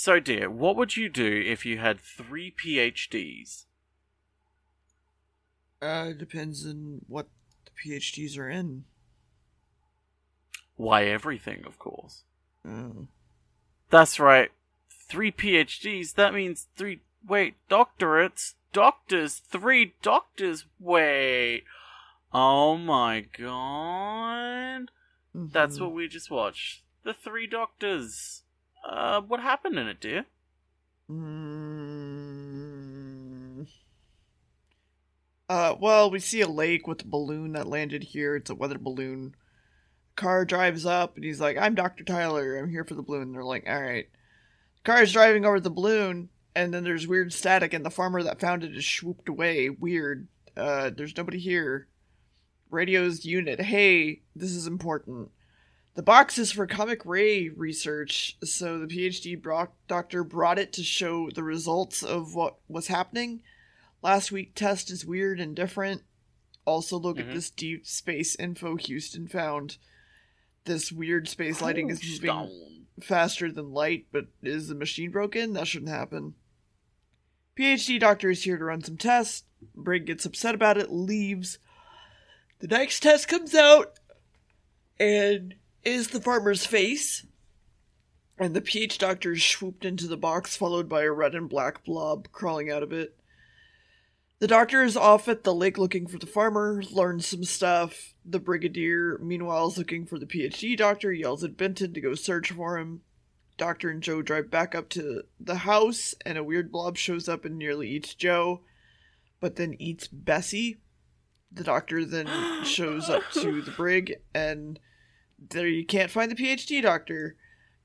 So, dear, what would you do if you had three PhDs? Uh, depends on what the PhDs are in. Why, everything, of course. Oh. That's right. Three PhDs, that means three. Wait, doctorates? Doctors? Three doctors? Wait. Oh my god. That's Mhm. what we just watched. The Three Doctors. Uh, what happened in it, dear? Mm. Uh, well, we see a lake with a balloon that landed here. It's a weather balloon. Car drives up, and he's like, "I'm Doctor Tyler. I'm here for the balloon." And they're like, "All right." Car is driving over the balloon, and then there's weird static, and the farmer that found it is swooped away. Weird. Uh, there's nobody here. Radio's unit. Hey, this is important. The box is for cosmic ray research, so the PhD bro- doctor brought it to show the results of what was happening. Last week test is weird and different. Also, look Mhm. at this deep space info Houston found. This weird space lighting is moving Stone. faster than light, but is the machine broken? That shouldn't happen. PhD doctor is here to run some tests. Brig gets upset about it, leaves. The next test comes out and is the farmer's face. And the PH doctor swooped into the box, followed by a red and black blob crawling out of it. The doctor is off at the lake looking for the farmer, learns some stuff. The brigadier, meanwhile, is looking for the PhD doctor, yells at Benton to go search for him. Doctor and Joe drive back up to the house, and a weird blob shows up and nearly eats Joe, but then eats Bessie. The doctor then shows up to the brig, and there you can't find the PhD doctor.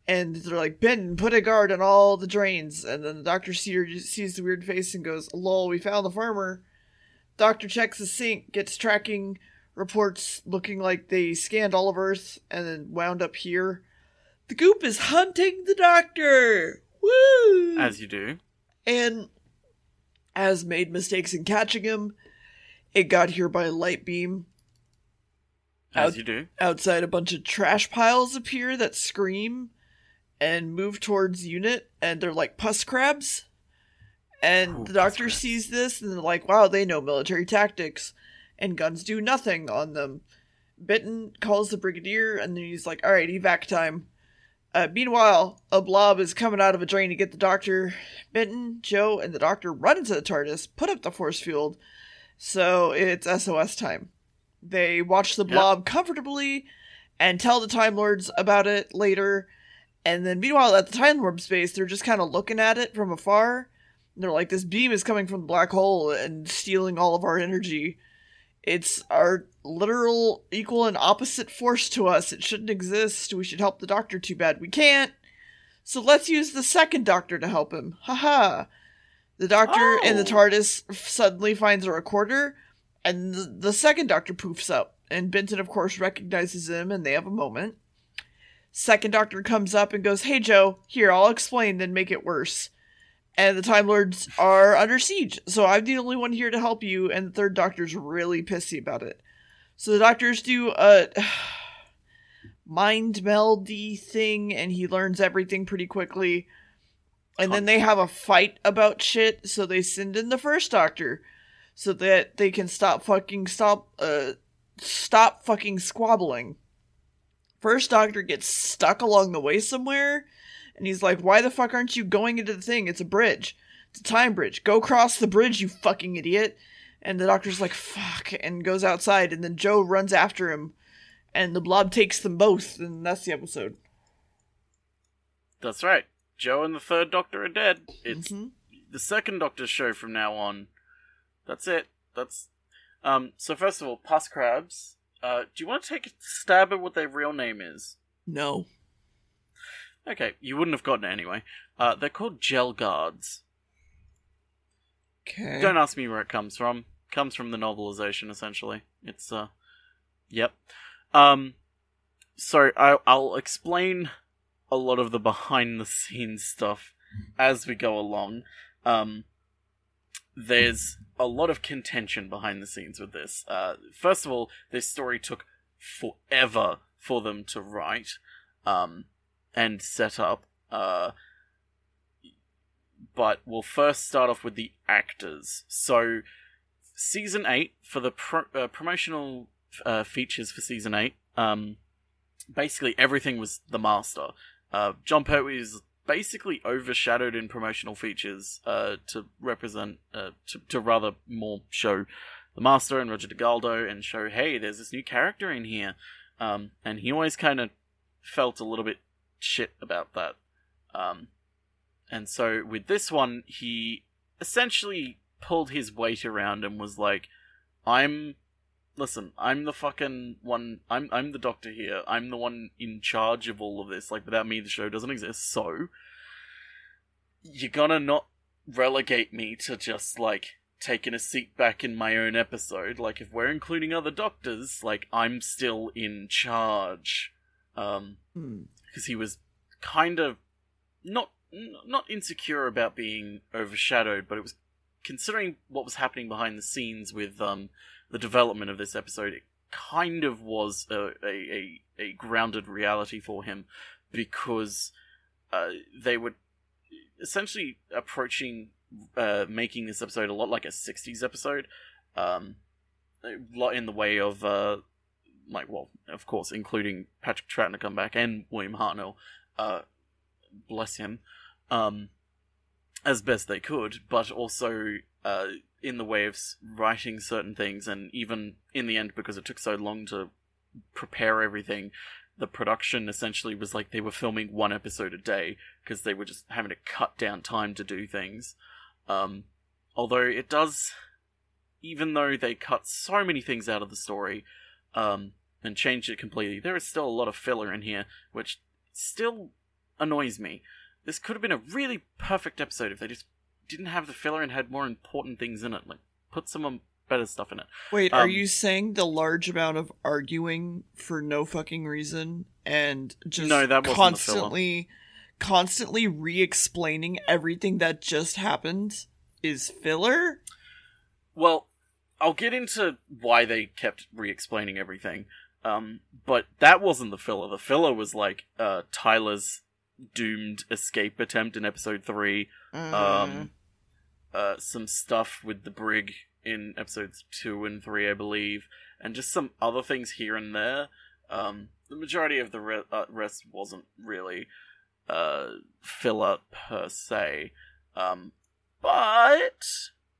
And they're like, Ben, put a guard on all the drains. And then the doctor see- sees the weird face and goes, Lol, we found the farmer. Doctor checks the sink, gets tracking reports looking like they scanned all of Earth and then wound up here. The goop is hunting the doctor! Woo! As you do. and has made mistakes in catching him. It got here by a light beam. As Out- you do. Outside, a bunch of trash piles appear that scream and move towards unit, and they're like pus crabs. And the doctor sees this, and they're like, "Wow, they know military tactics." And guns do nothing on them. Benton calls the brigadier, and then he's like, "All right, evac time." Uh, meanwhile, a blob is coming out of a drain to get the doctor. Benton, Joe, and the doctor run into the TARDIS, put up the force field, so it's SOS time. They watch the Yep. blob comfortably and tell the Time Lords about it later. And then, meanwhile, at the Time Lord space, they're just kind of looking at it from afar. And they're like, this beam is coming from the black hole and stealing all of our energy. It's our literal equal and opposite force to us. It shouldn't exist. We should help the Doctor too bad. We can't. So let's use the second Doctor to help him. Haha. The Doctor in the Oh. TARDIS suddenly finds a recorder, and the, the second Doctor poofs up. And Benton, of course, recognizes him, and they have a moment. Second Doctor comes up and goes, Hey, Joe, here, I'll explain, then make it worse. And the Time Lords are under siege, so I'm the only one here to help you, and the third Doctor's really pissy about it. So the Doctors do a mind meldy thing, and he learns everything pretty quickly. And then they have a fight about shit, so they send in the first Doctor so that they can stop fucking stop uh stop fucking squabbling. First Doctor gets stuck along the way somewhere, and he's like, "Why the fuck aren't you going into the thing? It's a bridge. It's a time bridge. Go cross the bridge, you fucking idiot." And the Doctor's like, "Fuck," and goes outside, and then Joe runs after him, and the blob takes them both, and that's the episode. That's right. Joe and the third Doctor are dead. It's Mhm. the second Doctor's show from now on. That's it. That's um. So first of all, pus crabs. Uh, do you want to take a stab at what their real name is? No. Okay, you wouldn't have gotten it anyway. Uh, they're called gel guards. Okay. Don't ask me where it comes from. Comes from the novelization, essentially. It's uh, yep. Um, so I I'll explain a lot of the behind the scenes stuff as we go along. Um, there's a lot of contention behind the scenes with this. Uh, first of all, this story took forever for them to write, um, and set up. Uh, but we'll first start off with the actors. So, season eight for the pro- uh, promotional uh, features for season eight. Um, basically everything was the master. Uh, Jon Pertwee is basically overshadowed in promotional features uh, to represent, uh, to, to rather more show the master and Roger Delgado and show, hey, there's this new character in here. Um, and he always kind of felt a little bit shit about that. Um, and so with this one, he essentially pulled his weight around and was like, I'm listen, I'm the fucking one. I'm I'm the doctor here. I'm the one in charge of all of this. Like without me, the show doesn't exist. So you're gonna not relegate me to just like taking a seat back in my own episode. Like if we're including other doctors, like I'm still in charge. Um, because Hmm. he was kind of not not insecure about being overshadowed, but it was considering what was happening behind the scenes with um the development of this episode. It kind of was a a, a, a grounded reality for him because uh, they were essentially approaching uh, making this episode a lot like a 60s episode um, a lot in the way of uh, like well of course including patrick troughton to come back and william hartnell uh, bless him um, as best they could but also uh, in the way of writing certain things and even in the end because it took so long to prepare everything the production essentially was like they were filming one episode a day because they were just having to cut down time to do things. Um, although it does even though they cut so many things out of the story um, and changed it completely there is still a lot of filler in here which still annoys me. This could have been a really perfect episode if they just didn't have the filler and had more important things in it like put some um, better stuff in it Wait, are Um, you saying the large amount of arguing for no fucking reason and just No, that wasn't the filler. constantly constantly re-explaining everything that just happened is filler? Well, I'll get into why they kept re-explaining everything. Um, but that wasn't the filler. The filler was like uh, Tyler's doomed escape attempt in episode three. Mm. Um, uh, some stuff with the brig in episodes two and three, I believe, and just some other things here and there. Um, the majority of the re- uh, rest wasn't really uh, filler per se. Um, but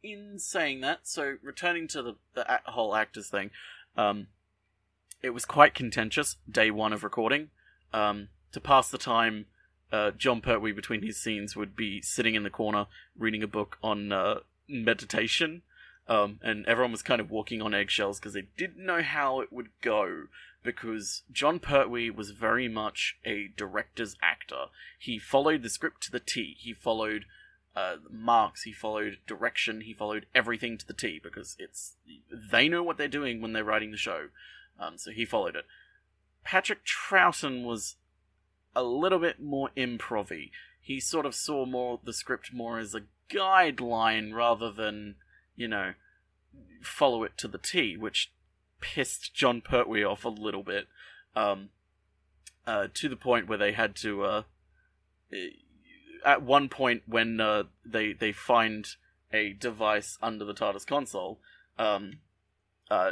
in saying that, so returning to the, the a- whole actors thing, um, it was quite contentious day one of recording. Um, to pass the time, uh, Jon Pertwee between his scenes would be sitting in the corner reading a book on uh, meditation, um, and everyone was kind of walking on eggshells because they didn't know how it would go. Because Jon Pertwee was very much a director's actor. He followed the script to the T. He followed uh, marks. He followed direction. He followed everything to the T because it's they know what they're doing when they're writing the show. Um, so he followed it. Patrick Troughton was a little bit more improv He sort of saw more the script more as a guideline rather than, you know, follow it to the T, which pissed Jon Pertwee off a little bit. Um, uh, to the point where they had to, uh, at one point when uh, they they find a device under the TARDIS console, um, uh,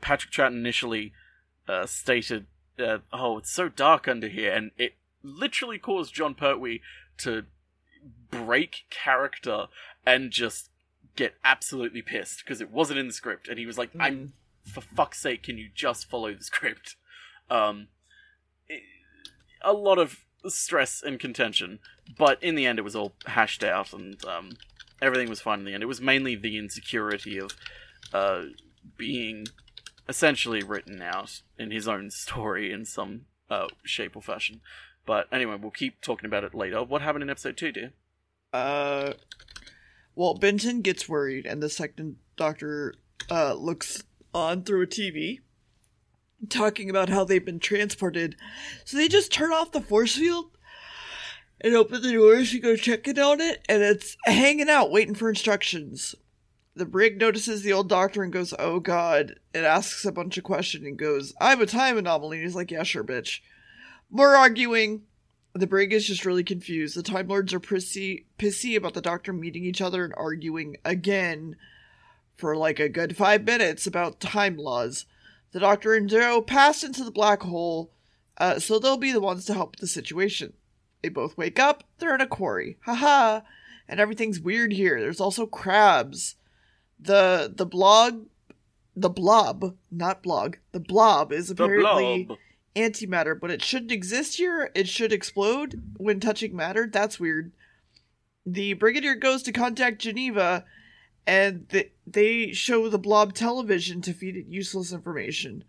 Patrick Troughton initially uh, stated, uh, "Oh, it's so dark under here," and it literally caused Jon Pertwee to break character and just get absolutely pissed because it wasn't in the script, and he was like, "I'm Mm. for fuck's sake, can you just follow the script?" Um, it- a lot of stress and contention, but in the end, it was all hashed out, and um, everything was fine in the end. It was mainly the insecurity of uh, being essentially written out in his own story in some uh, shape or fashion. But anyway, we'll keep talking about it later. What happened in episode two, dear? Uh, well, Benton gets worried, and the second doctor uh, looks on through a TV, talking about how they've been transported. So they just turn off the force field and open the doors to go check it on it, and it's hanging out, waiting for instructions. The brig notices the old doctor and goes, "Oh God!" and asks a bunch of questions and goes, "I'm a time anomaly." And he's like, "Yeah, sure, bitch." More arguing. The brig is just really confused. The Time Lords are pissy, pissy about the Doctor meeting each other and arguing again for like a good five minutes about time laws. The Doctor and Joe pass into the black hole, uh, so they'll be the ones to help the situation. They both wake up, they're in a quarry. Haha! And everything's weird here. There's also crabs. The the blog the blob, not blog, the blob is apparently blob. Antimatter, but it shouldn't exist here. It should explode when touching matter. That's weird. The Brigadier goes to contact Geneva, and th- they show the blob television to feed it useless information.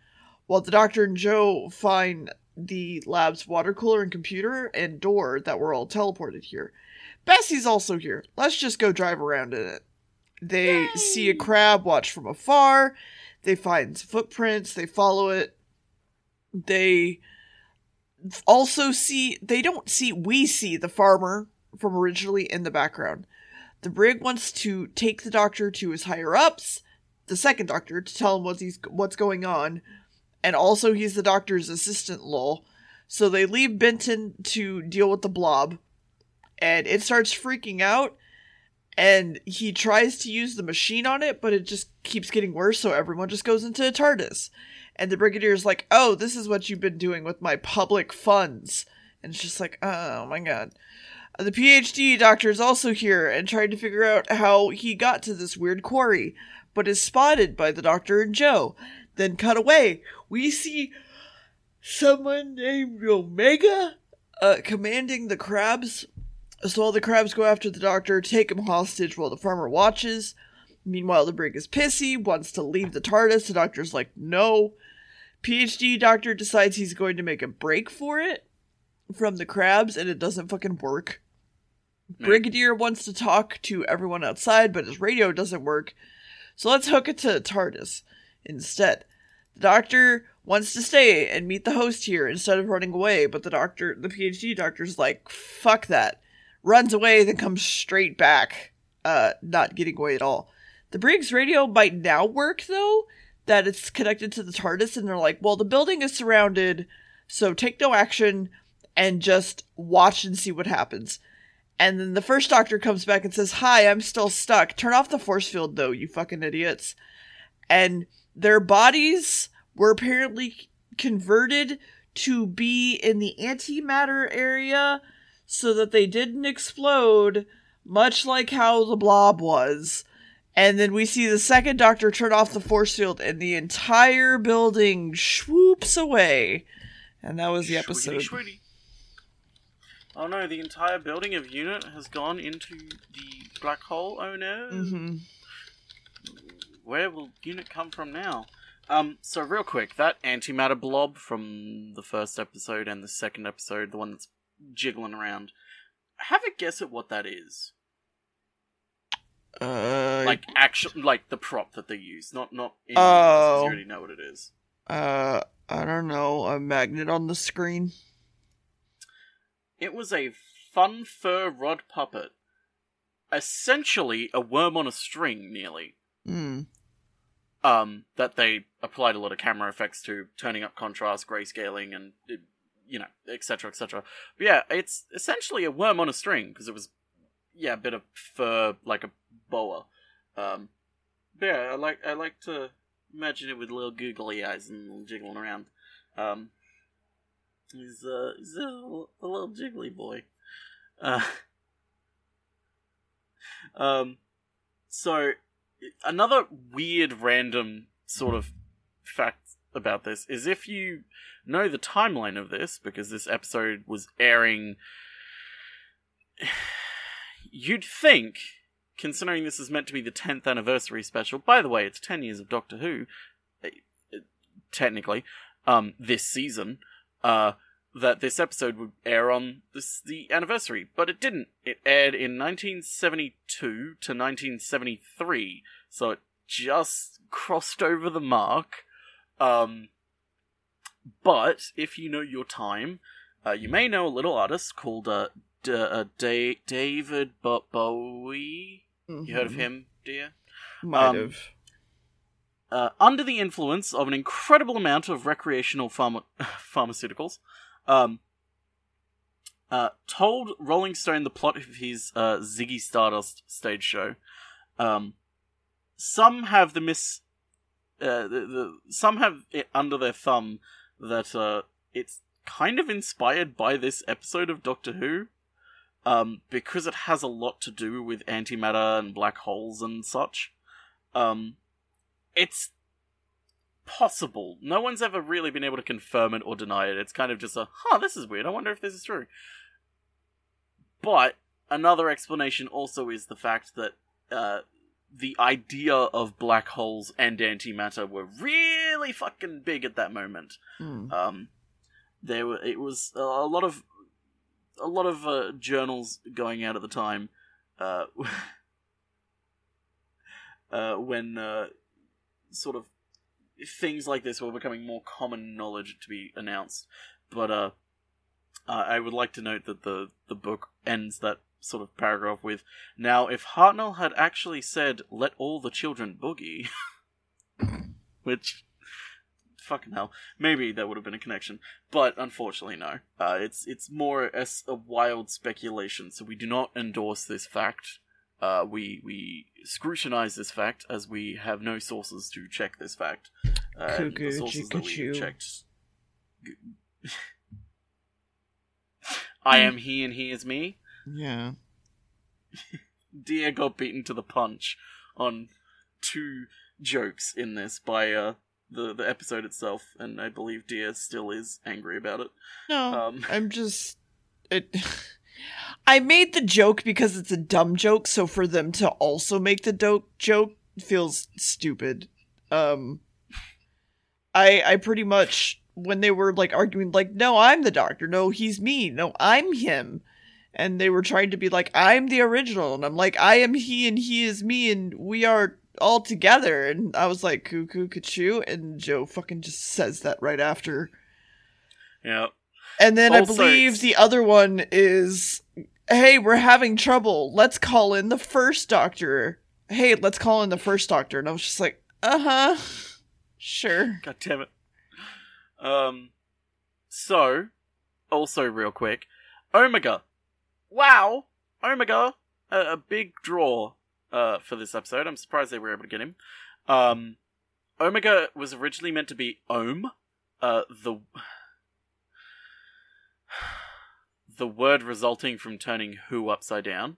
While the Doctor and Joe find the lab's water cooler and computer and door that were all teleported here. Bessie's also here. Let's just go drive around in it. They see a crab watch from afar. They find footprints. They follow it. They also see, they don't see, we see the farmer from originally in the background. The brig wants to take the doctor to his higher ups, the second doctor, to tell him what's, he's, what's going on. And also, he's the doctor's assistant, lol. So they leave Benton to deal with the blob. And it starts freaking out and he tries to use the machine on it, but it just keeps getting worse, so everyone just goes into a TARDIS. And the Brigadier's like, oh, this is what you've been doing with my public funds. And it's just like, oh my god. The PhD doctor is also here and trying to figure out how he got to this weird quarry, but is spotted by the doctor and Joe. Then cut away. We see someone named Omega uh, commanding the crabs so all the crabs go after the doctor, take him hostage while the farmer watches. Meanwhile, the brig is pissy, wants to leave the TARDIS. The doctor's like, no. PhD doctor decides he's going to make a break for it from the crabs, and it doesn't fucking work. Brigadier wants to talk to everyone outside, but his radio doesn't work. So let's hook it to TARDIS instead. The doctor wants to stay and meet the host here instead of running away, but the doctor, the PhD doctor's like, fuck that runs away, then comes straight back, uh, not getting away at all. The Brig's radio might now work though, that it's connected to the TARDIS, and they're like, well, the building is surrounded, so take no action and just watch and see what happens. And then the first doctor comes back and says, Hi, I'm still stuck. Turn off the force field though, you fucking idiots. And their bodies were apparently converted to be in the antimatter area so that they didn't explode, much like how the blob was. And then we see the second doctor turn off the force field, and the entire building swoops away. And that was the episode. Shwitty, shwitty. Oh no, the entire building of unit has gone into the black hole. Oh no. hmm Where will unit come from now? Um, so real quick, that antimatter blob from the first episode and the second episode, the one that's jiggling around, have a guess at what that is. Uh, Like actual, like the prop that they use, not not. In Oh. You already know what it is. uh, I don't know, a magnet on the screen. It was a fun fur rod puppet, essentially a worm on a string, nearly. Hmm. um, that they applied a lot of camera effects to, turning up contrast, grayscaling, and you know, etc., etc. But yeah, it's essentially a worm on a string because it was, yeah, a bit of fur like a boa. Um, yeah, I like I like to imagine it with little googly eyes and jiggling around. Um, he's uh he's a, little- a little jiggly boy. Uh, um, so another weird random sort of fact about this is if you know the timeline of this because this episode was airing you'd think considering this is meant to be the 10th anniversary special by the way it's 10 years of doctor who eh, eh, technically um this season uh that this episode would air on this the anniversary, but it didn't. It aired in 1972 to 1973, so it just crossed over the mark. Um, but if you know your time, uh, you may know a little artist called uh, D- uh, Da- David Bo- Bowie. You heard of him, dear? Might Um, have. uh, under the influence of an incredible amount of recreational pharma- pharmaceuticals, um, uh, told Rolling Stone the plot of his uh, Ziggy Stardust stage show. Um, some have the miss, uh, the, the some have it under their thumb that uh, it's kind of inspired by this episode of Doctor Who, um, because it has a lot to do with antimatter and black holes and such. Um, it's possible. No one's ever really been able to confirm it or deny it. It's kind of just a, huh, this is weird. I wonder if this is true. But another explanation also is the fact that uh, the idea of black holes and antimatter were really fucking big at that moment. Hmm. Um, there were it was a lot of a lot of uh, journals going out at the time. Uh, uh, when uh, sort of things like this were becoming more common knowledge to be announced. But uh, I would like to note that the the book ends that sort of paragraph with now if Hartnell had actually said let all the children boogie which fucking hell. Maybe that would have been a connection but unfortunately no. Uh, it's it's more as a wild speculation so we do not endorse this fact. Uh, we we scrutinize this fact as we have no sources to check this fact. Uh, and the sources that we checked I am he and he is me. Yeah. Deer got beaten to the punch on two jokes in this by uh, the the episode itself, and I believe Deer still is angry about it. No, Um, I'm just it. I made the joke because it's a dumb joke, so for them to also make the dope joke feels stupid. Um, I I pretty much when they were like arguing, like, no, I'm the doctor, no, he's me, no, I'm him, and they were trying to be like, I'm the original, and I'm like, I am he, and he is me, and we are all together, and I was like, cuckoo, cuckoo, and Joe fucking just says that right after. yeah, And then I believe the other one is, hey, we're having trouble. Let's call in the first doctor. Hey, let's call in the first doctor. And I was just like, uh huh. Sure. god damn it. Um, so also real quick, Omega. Wow, Omega, a, a big draw uh for this episode. I'm surprised they were able to get him. Um, Omega was originally meant to be Om, uh, the the word resulting from turning who upside down.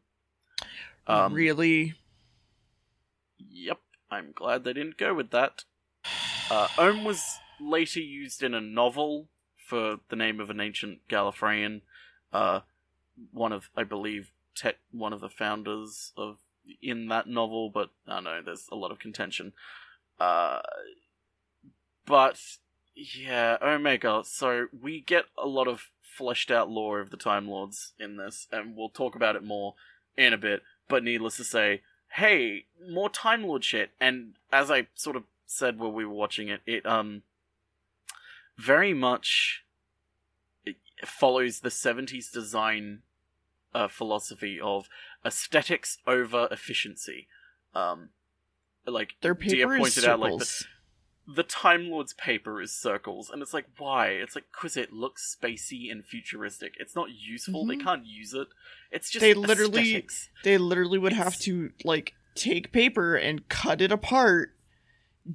Um, really? Yep, I'm glad they didn't go with that. Uh, Ohm was later used in a novel for the name of an ancient Gallifreyan. Uh, one of, I believe, Tet, one of the founders of in that novel, but I know. There's a lot of contention. Uh, but yeah, Omega. So we get a lot of fleshed out lore of the Time Lords in this, and we'll talk about it more in a bit. But needless to say, hey, more Time Lord shit. And as I sort of said while we were watching it, it um very much follows the 70s design uh, philosophy of aesthetics over efficiency. Um like Their Dia paper is pointed out, like, the- the Time Lord's paper is circles, and it's like, why? It's like, because it looks spacey and futuristic. It's not useful. They Mhm. can't use it. It's just They literally- aesthetics. they literally would have to, like, take paper and cut it apart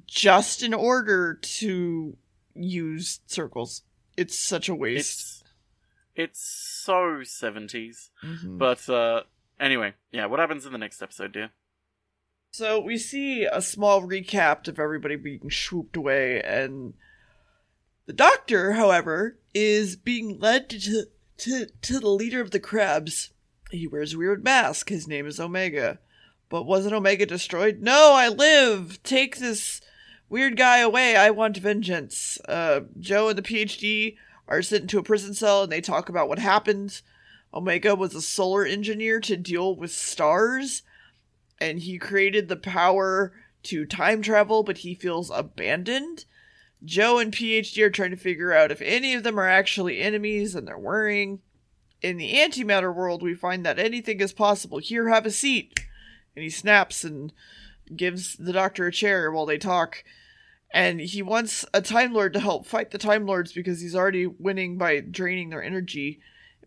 just in order to use circles. It's such a waste. It's it's so seventies. Mhm. But uh anyway, yeah, what happens in the next episode, dear? So we see a small recap of everybody being swooped away, and the doctor, however, is being led to to to the leader of the crabs. He wears a weird mask. His name is Omega. But wasn't Omega destroyed? No, I live. Take this weird guy away. I want vengeance. Uh, Joe and the PhD are sent into a prison cell, and they talk about what happened. Omega was a solar engineer to deal with stars and he created the power to time travel, but he feels abandoned. Joe and PhD are trying to figure out if any of them are actually enemies, and they're worrying. In the antimatter world, we find that anything is possible. Here, have a seat. And he snaps and gives the doctor a chair while they talk. And he wants a Time Lord to help fight the Time Lords because he's already winning by draining their energy.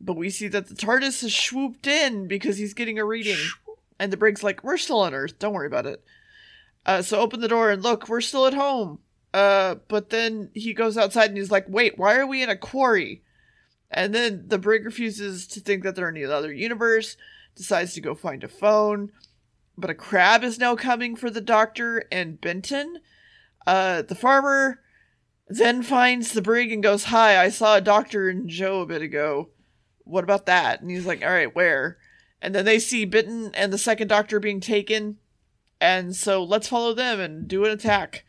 But we see that the TARDIS has swooped in because he's getting a reading. And the Brig's like, We're still on Earth, don't worry about it. Uh, so open the door and look, we're still at home. Uh, but then he goes outside and he's like, Wait, why are we in a quarry? And then the Brig refuses to think that they're in another universe, decides to go find a phone. But a crab is now coming for the doctor and Benton. Uh, the farmer then finds the brig and goes, Hi, I saw a doctor and Joe a bit ago. What about that? And he's like, All right, where? And then they see Benton and the second doctor being taken. And so let's follow them and do an attack.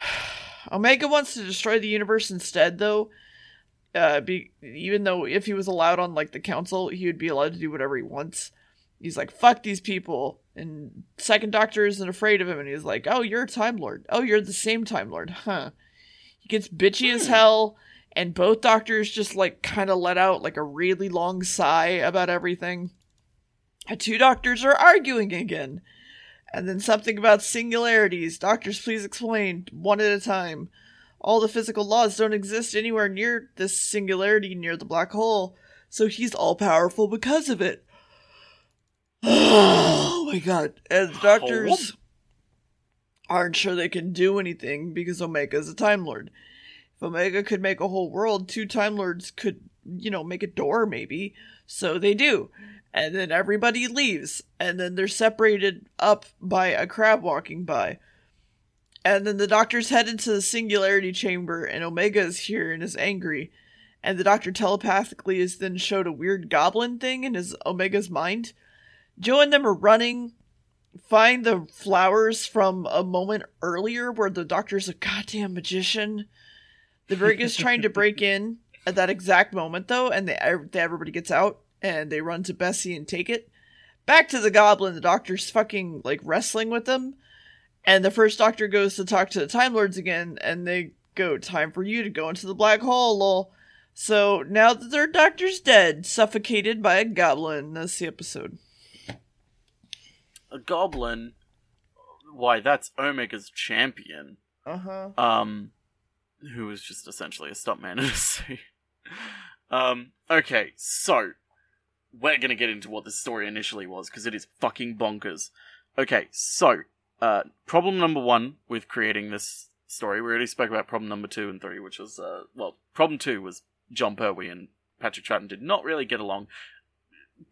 Omega wants to destroy the universe instead, though. Uh, be, even though if he was allowed on like the council, he would be allowed to do whatever he wants. He's like, "Fuck these people," and Second Doctor isn't afraid of him, and he's like, "Oh, you're a Time Lord. Oh, you're the same Time Lord, huh?" He gets bitchy as hell, and both Doctors just like kind of let out like a really long sigh about everything. The two Doctors are arguing again. And then something about singularities. Doctors, please explain, one at a time. All the physical laws don't exist anywhere near this singularity near the black hole, so he's all powerful because of it. oh my god. And the doctors aren't sure they can do anything because Omega's a Time Lord. If Omega could make a whole world, two Time Lords could, you know, make a door maybe. So they do and then everybody leaves, and then they're separated up by a crab walking by. And then the doctors head into the singularity chamber, and Omega is here and is angry. And the doctor telepathically is then showed a weird goblin thing in his Omega's mind. Joe and them are running, find the flowers from a moment earlier where the doctor's a goddamn magician. The brig is trying to break in at that exact moment, though, and they, everybody gets out and they run to Bessie and take it. Back to the goblin, the doctor's fucking like wrestling with them. And the first doctor goes to talk to the Time Lords again, and they go, Time for you to go into the black hole, lol. So now that their doctor's dead, suffocated by a goblin, that's the episode. A goblin? Why, that's Omega's champion. Uh huh. Um, who was just essentially a stuntman in a suit. Um, okay, so we're gonna get into what the story initially was because it is fucking bonkers. Okay, so uh, problem number one with creating this story, we already spoke about problem number two and three, which was uh, well, problem two was Jon Pertwee and Patrick Troughton did not really get along.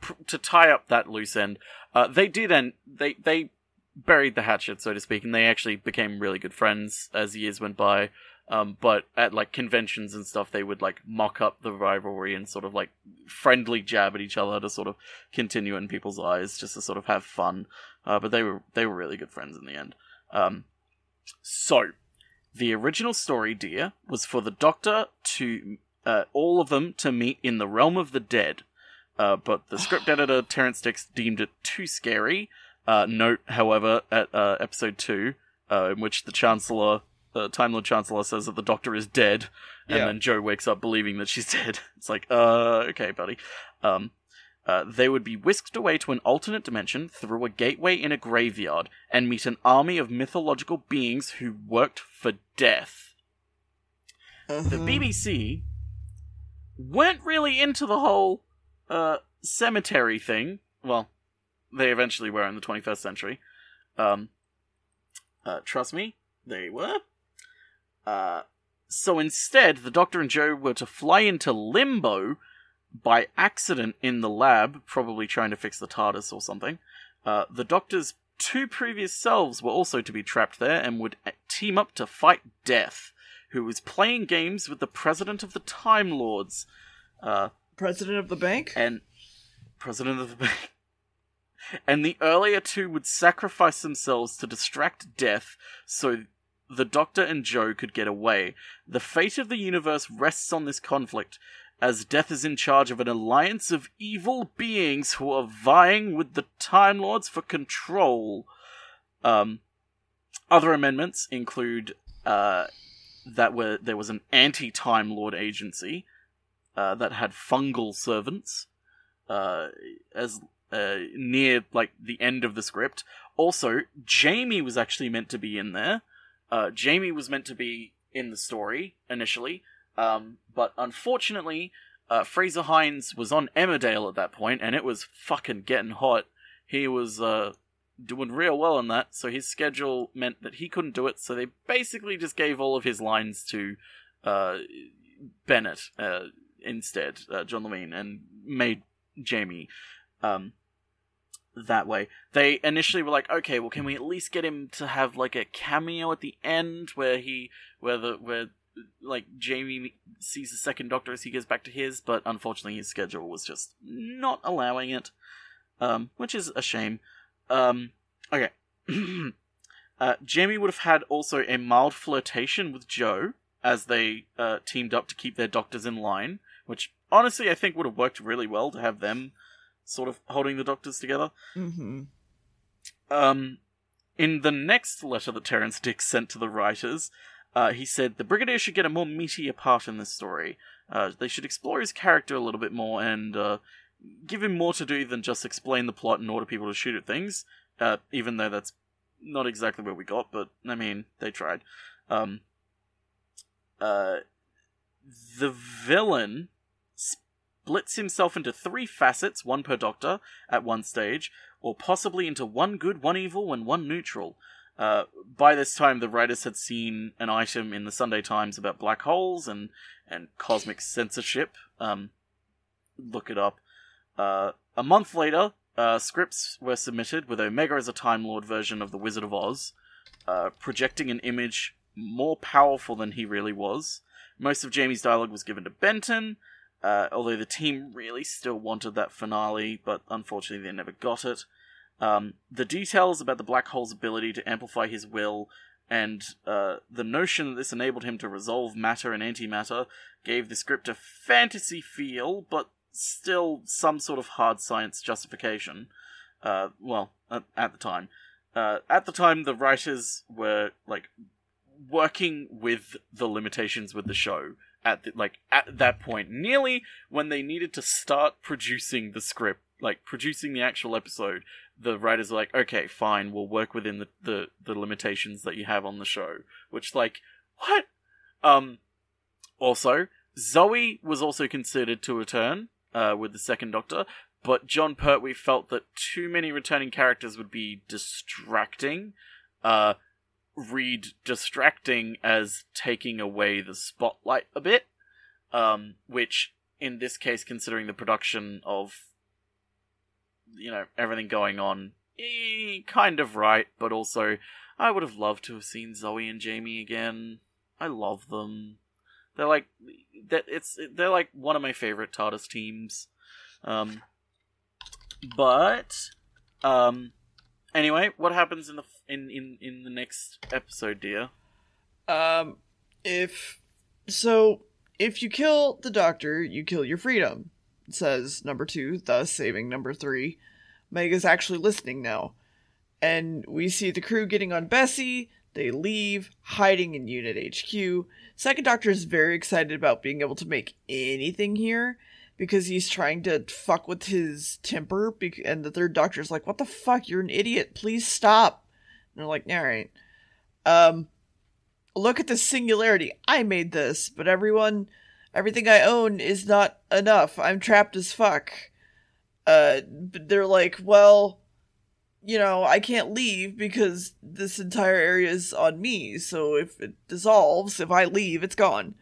P- to tie up that loose end, uh, they did, then they they buried the hatchet, so to speak, and they actually became really good friends as years went by. Um, but at like conventions and stuff, they would like mock up the rivalry and sort of like friendly jab at each other to sort of continue in people's eyes, just to sort of have fun. Uh, but they were they were really good friends in the end. Um, so the original story, dear, was for the Doctor to uh, all of them to meet in the realm of the dead. Uh, but the script editor Terrance Dicks deemed it too scary. Uh, note, however, at uh, episode two, uh, in which the Chancellor the Time Lord Chancellor says that the Doctor is dead, and Yeah. then Joe wakes up believing that she's dead. It's like, uh, okay, buddy. Um, uh, they would be whisked away to an alternate dimension through a gateway in a graveyard and meet an army of mythological beings who worked for death. Uh-huh. The BBC weren't really into the whole uh, cemetery thing. Well, they eventually were in the 21st century. Um, uh, trust me, they were. Uh, so instead, the Doctor and Joe were to fly into limbo by accident in the lab, probably trying to fix the TARDIS or something. Uh, the Doctor's two previous selves were also to be trapped there and would team up to fight Death, who was playing games with the President of the Time Lords. Uh, President of the bank? and president of the bank. And the earlier two would sacrifice themselves to distract death so the Doctor and Joe could get away. The fate of the universe rests on this conflict, as Death is in charge of an alliance of evil beings who are vying with the Time Lords for control. Um, other amendments include uh, that were there was an anti-Time Lord agency uh, that had fungal servants uh, as uh, near like the end of the script. Also, Jamie was actually meant to be in there. Uh, Jamie was meant to be in the story initially, um, but unfortunately, uh, Frazer Hines was on Emmerdale at that point, and it was fucking getting hot. He was uh, doing real well in that, so his schedule meant that he couldn't do it. So they basically just gave all of his lines to uh, Bennett uh, instead, uh, John Levene, and made Jamie um, that way. They initially were like, okay, well, can we at least get him to have like a cameo at the end where he, where the where like Jamie sees the second Doctor as he goes back to his, but unfortunately his schedule was just not allowing it, um, which is a shame. Um, okay. uh, Jamie would have had also a mild flirtation with Joe as they uh, teamed up to keep their doctors in line, which honestly I think would have worked really well to have them sort of holding the doctors together. Mm-hmm. Um, in the next letter that Terrance Dicks sent to the writers, uh, he said the Brigadier should get a more meatier part in this story. Uh, they should explore his character a little bit more and uh, give him more to do than just explain the plot and order people to shoot at things. Uh, even though that's not exactly what we got, but I mean they tried. Um, uh, the villain splits himself into three facets, one per Doctor, at one stage, or possibly into one good, one evil, and one neutral. Uh, by this time, the writers had seen an item in the Sunday Times about black holes and, and cosmic censorship. Um, look it up. Uh, a month later, uh, scripts were submitted with Omega as a Time Lord version of The Wizard of Oz, uh, projecting an image more powerful than he really was. Most of Jamie's dialogue was given to Benton, uh, although the team really still wanted that finale, but unfortunately they never got it. Um, the details about the black hole's ability to amplify his will and uh, the notion that this enabled him to resolve matter and antimatter gave the script a fantasy feel, but still some sort of hard science justification. Uh, well, at, at, the time. Uh, at the time, the writers were like working with the limitations with the show at the, like at that point, nearly when they needed to start producing the script, like producing the actual episode, the writers are like, okay, fine, we'll work within the, the, the limitations that you have on the show. Which, like, what? Um, also, Zoe was also considered to return, uh, with the second Doctor, but Jon Pertwee felt that too many returning characters would be distracting. Uh, read distracting as taking away the spotlight a bit, um, which in this case, considering the production of you know everything going on, eh, kind of right, but also I would have loved to have seen Zoe and Jamie again. I love them. They're like that. It's they're like one of my favorite TARDIS teams. Um, but um, anyway, what happens in the in in in the next episode, dear? Um, if so, if you kill the Doctor, you kill your freedom. Says number two, thus saving number three. Mega's actually listening now. And we see the crew getting on Bessie. They leave, hiding in Unit HQ. Second Doctor is very excited about being able to make anything here because he's trying to fuck with his temper. And the third Doctor's like, "What the fuck? You're an idiot. Please stop." They're like, "All right." Um, look at the singularity. I made this, but everyone, everything I own is not enough. I'm trapped as fuck uh, they're like, well, you know, I can't leave because this entire area is on me. So if it dissolves, if I leave, it's gone.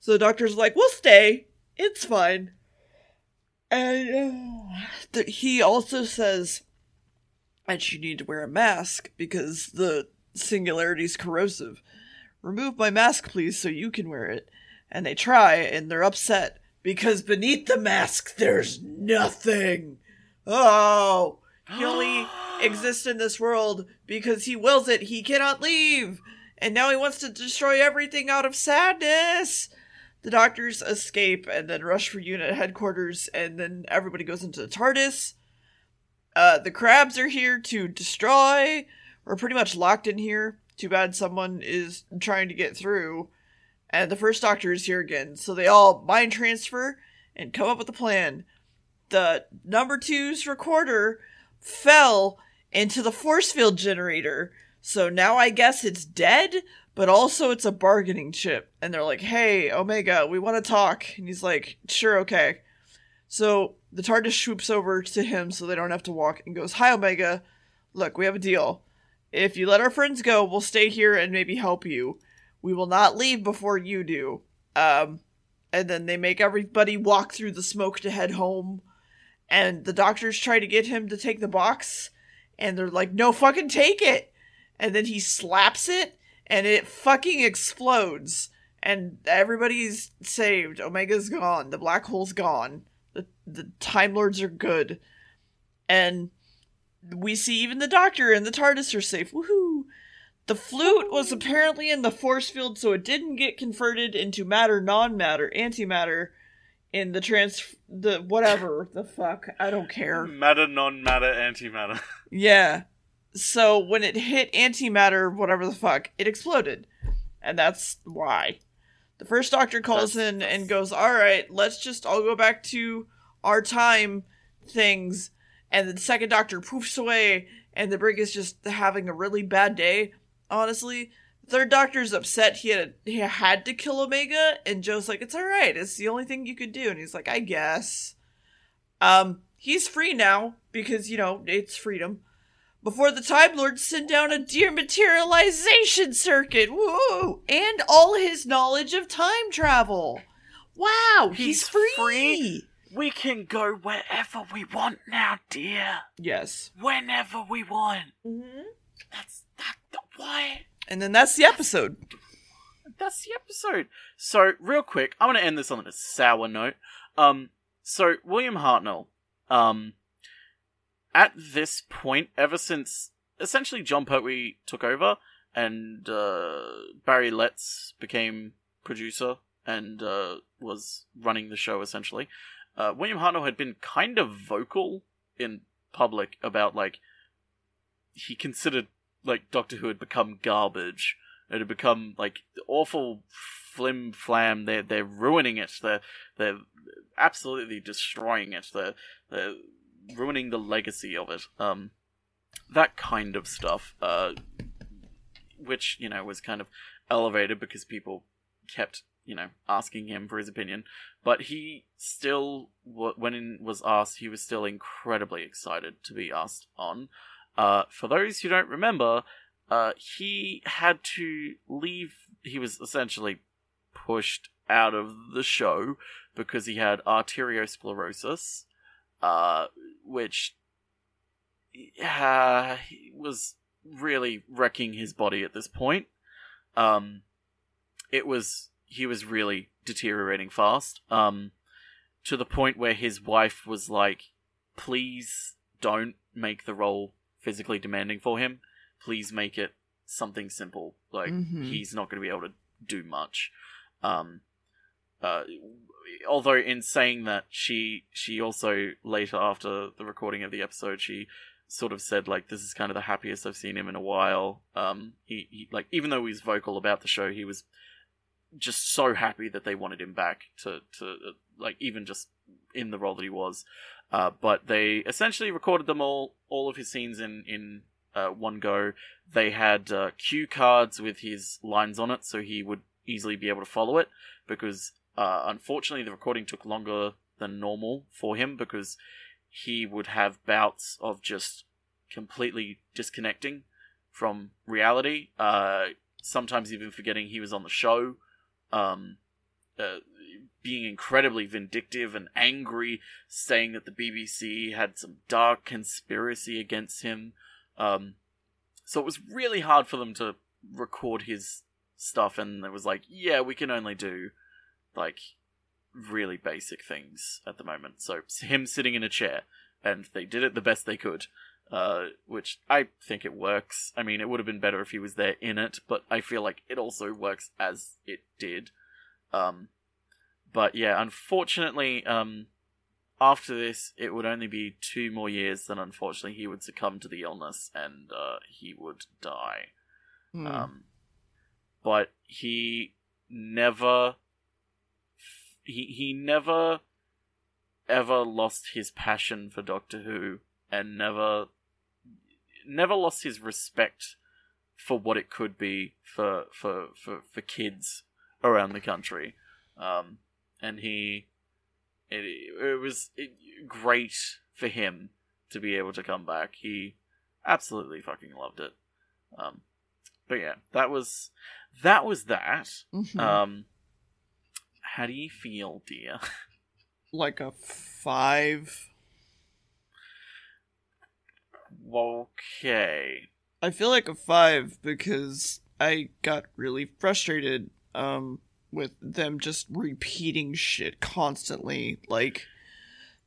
So the doctor's like, we'll stay. It's fine. And uh, he also says that you need to wear a mask because the singularity's corrosive. Remove my mask, please, so you can wear it. And they try, and they're upset because beneath the mask there's nothing. Oh, he only exists in this world because he wills it. He cannot leave. And now he wants to destroy everything out of sadness. The doctors escape and then rush for unit headquarters, and then everybody goes into the TARDIS. Uh, the crabs are here to destroy. We're pretty much locked in here. Too bad someone is trying to get through and the first doctor is here again. So they all mind transfer and come up with a plan. The number two's recorder fell into the force field generator. So now I guess it's dead, but also it's a bargaining chip. And they're like, hey, Omega, we want to talk. And he's like, sure, okay. So the TARDIS swoops over to him so they don't have to walk and goes, hi, Omega. Look, we have a deal. If you let our friends go, we'll stay here and maybe help you. We will not leave before you do. Um, and then they make everybody walk through the smoke to head home. And the doctors try to get him to take the box, and they're like, no, fucking take it. And then he slaps it, and it fucking explodes. And everybody's saved. Omega's gone. The black hole's gone. The, the Time Lords are good. And we see even the Doctor and the TARDIS are safe. Woohoo! The flute was apparently in the force field, so it didn't get converted into matter, non-matter, antimatter in the trans the whatever the fuck. I don't care. Matter, non-matter, antimatter. Yeah. So when it hit antimatter, whatever the fuck, it exploded. And that's why. The first doctor calls That's- in and goes, Alright, let's just all go back to our time things. And the second doctor poofs away, and the brig is just having a really bad day, honestly. The third doctor's upset he had he had to kill Omega, and Jo's like, It's alright, it's the only thing you could do. And he's like, I guess. Um, he's free now, because, you know, it's freedom before the Time Lords send down a dematerialization circuit. Woo! And all his knowledge of time travel. Wow, he's, He's free. free? We can go wherever we want now, dear. Yes. Whenever we want. Mm-hmm. That's that. Why? And then that's the episode. that's the episode. So, real quick, I want to end this on a sour note. Um, so William Hartnell, um, at this point, ever since essentially Jon Pertwee took over and uh, Barry Letts became producer and uh, was running the show essentially, uh, William Hartnell had been kind of vocal in public about like he considered like Doctor Who had become garbage. It had become like awful flim flam. They're they're ruining it. They're they're absolutely destroying it. They're they're ruining the legacy of it. Um, that kind of stuff. Uh, which you know was kind of elevated because people kept you know asking him for his opinion. But he still, when was asked, he was still incredibly excited to be asked on. Uh, for those who don't remember, uh, he had to leave. He was essentially pushed out of the show because he had arteriosclerosis, uh, which uh, he was really wrecking his body at this point. Um, it was he was really deteriorating fast. Um, to the point where his wife was like, "Please don't make the role physically demanding for him. Please make it something simple. Like Mhm. he's not going to be able to do much." Um, uh, although in saying that, she she also later after the recording of the episode, she sort of said like this is kind of the happiest I've seen him in a while. Um, he, he like even though he's vocal about the show, he was just so happy that they wanted him back to to uh, like even just in the role that he was. Uh, but they essentially recorded them all all of his scenes in in uh, one go. They had uh, cue cards with his lines on it, so he would easily be able to follow it. Because uh, unfortunately, the recording took longer than normal for him because he would have bouts of just completely disconnecting from reality. Uh, sometimes even forgetting he was on the show. Um, uh, being incredibly vindictive and angry, saying that the BBC had some dark conspiracy against him. Um, so it was really hard for them to record his stuff, and it was like, yeah, we can only do like really basic things at the moment. So him sitting in a chair, and they did it the best they could. Uh, which I think it works. I mean, it would have been better if he was there in it, but I feel like it also works as it did. Um, but yeah, unfortunately, um, after this, it would only be two more years. Then, unfortunately, he would succumb to the illness and uh, he would die. Hmm. Um, but he never, he he never ever lost his passion for Doctor Who, and never, never lost his respect for what it could be for for for, for kids around the country. Um, and he, it, it was great for him to be able to come back. He absolutely fucking loved it. Um, but yeah, that was that was that. Mhm. Um, how do you feel, dear? like a five. Okay. I feel like a five because I got really frustrated um with them just repeating shit constantly. Like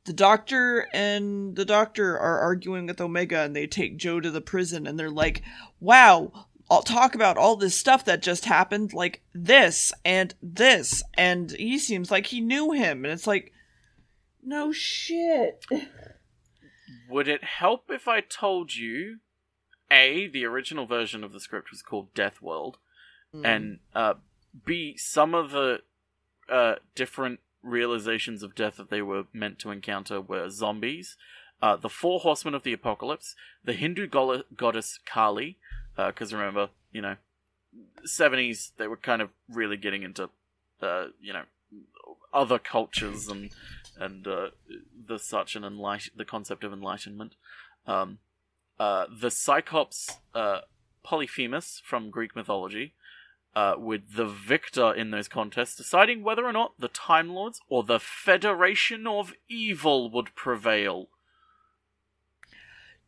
the doctor and the doctor are arguing with Omega and they take Jo to the prison and they're like, "Wow, I'll talk about all this stuff that just happened like this and this." And he seems like he knew him and it's like no shit. Would it help if I told you, A, the original version of the script was called Death World, and uh, B, some of the uh, different realizations of death that they were meant to encounter were zombies, uh, the Four Horsemen of the Apocalypse, the Hindu go- goddess Kali, because remember, you know, 70s, they were kind of really getting into, uh, you know, other cultures and and uh, the such an enlight- the concept of enlightenment. Um, uh, the Cyclops uh, Polyphemus from Greek mythology, uh, with the victor in those contests deciding whether or not the Time Lords or the Federation of Evil would prevail.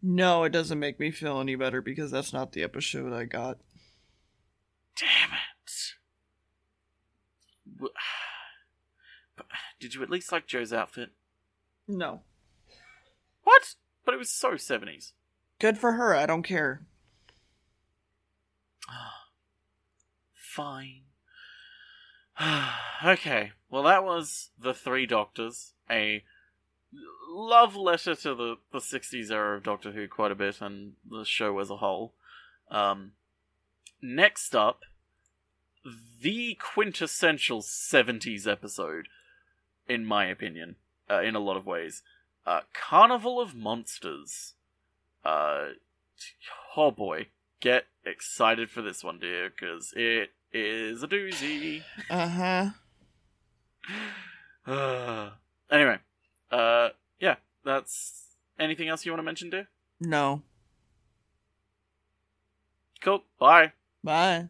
No, it doesn't make me feel any better because that's not the episode I got. Damn it! Did you at least like Jo's outfit? No. What? But it was so 70s. Good for her, I don't care. Fine. okay, well, that was The Three Doctors, a love letter to the, the 60s era of Doctor Who quite a bit and the show as a whole. Um, next up, the quintessential 70s episode, in my opinion, uh, in a lot of ways. Uh, Carnival of Monsters. Uh, oh boy, get excited for this one, dear, because it is a doozy. Uh huh. Uh, anyway, uh, yeah, that's anything else you want to mention, dear? No. Cool. Bye. Bye.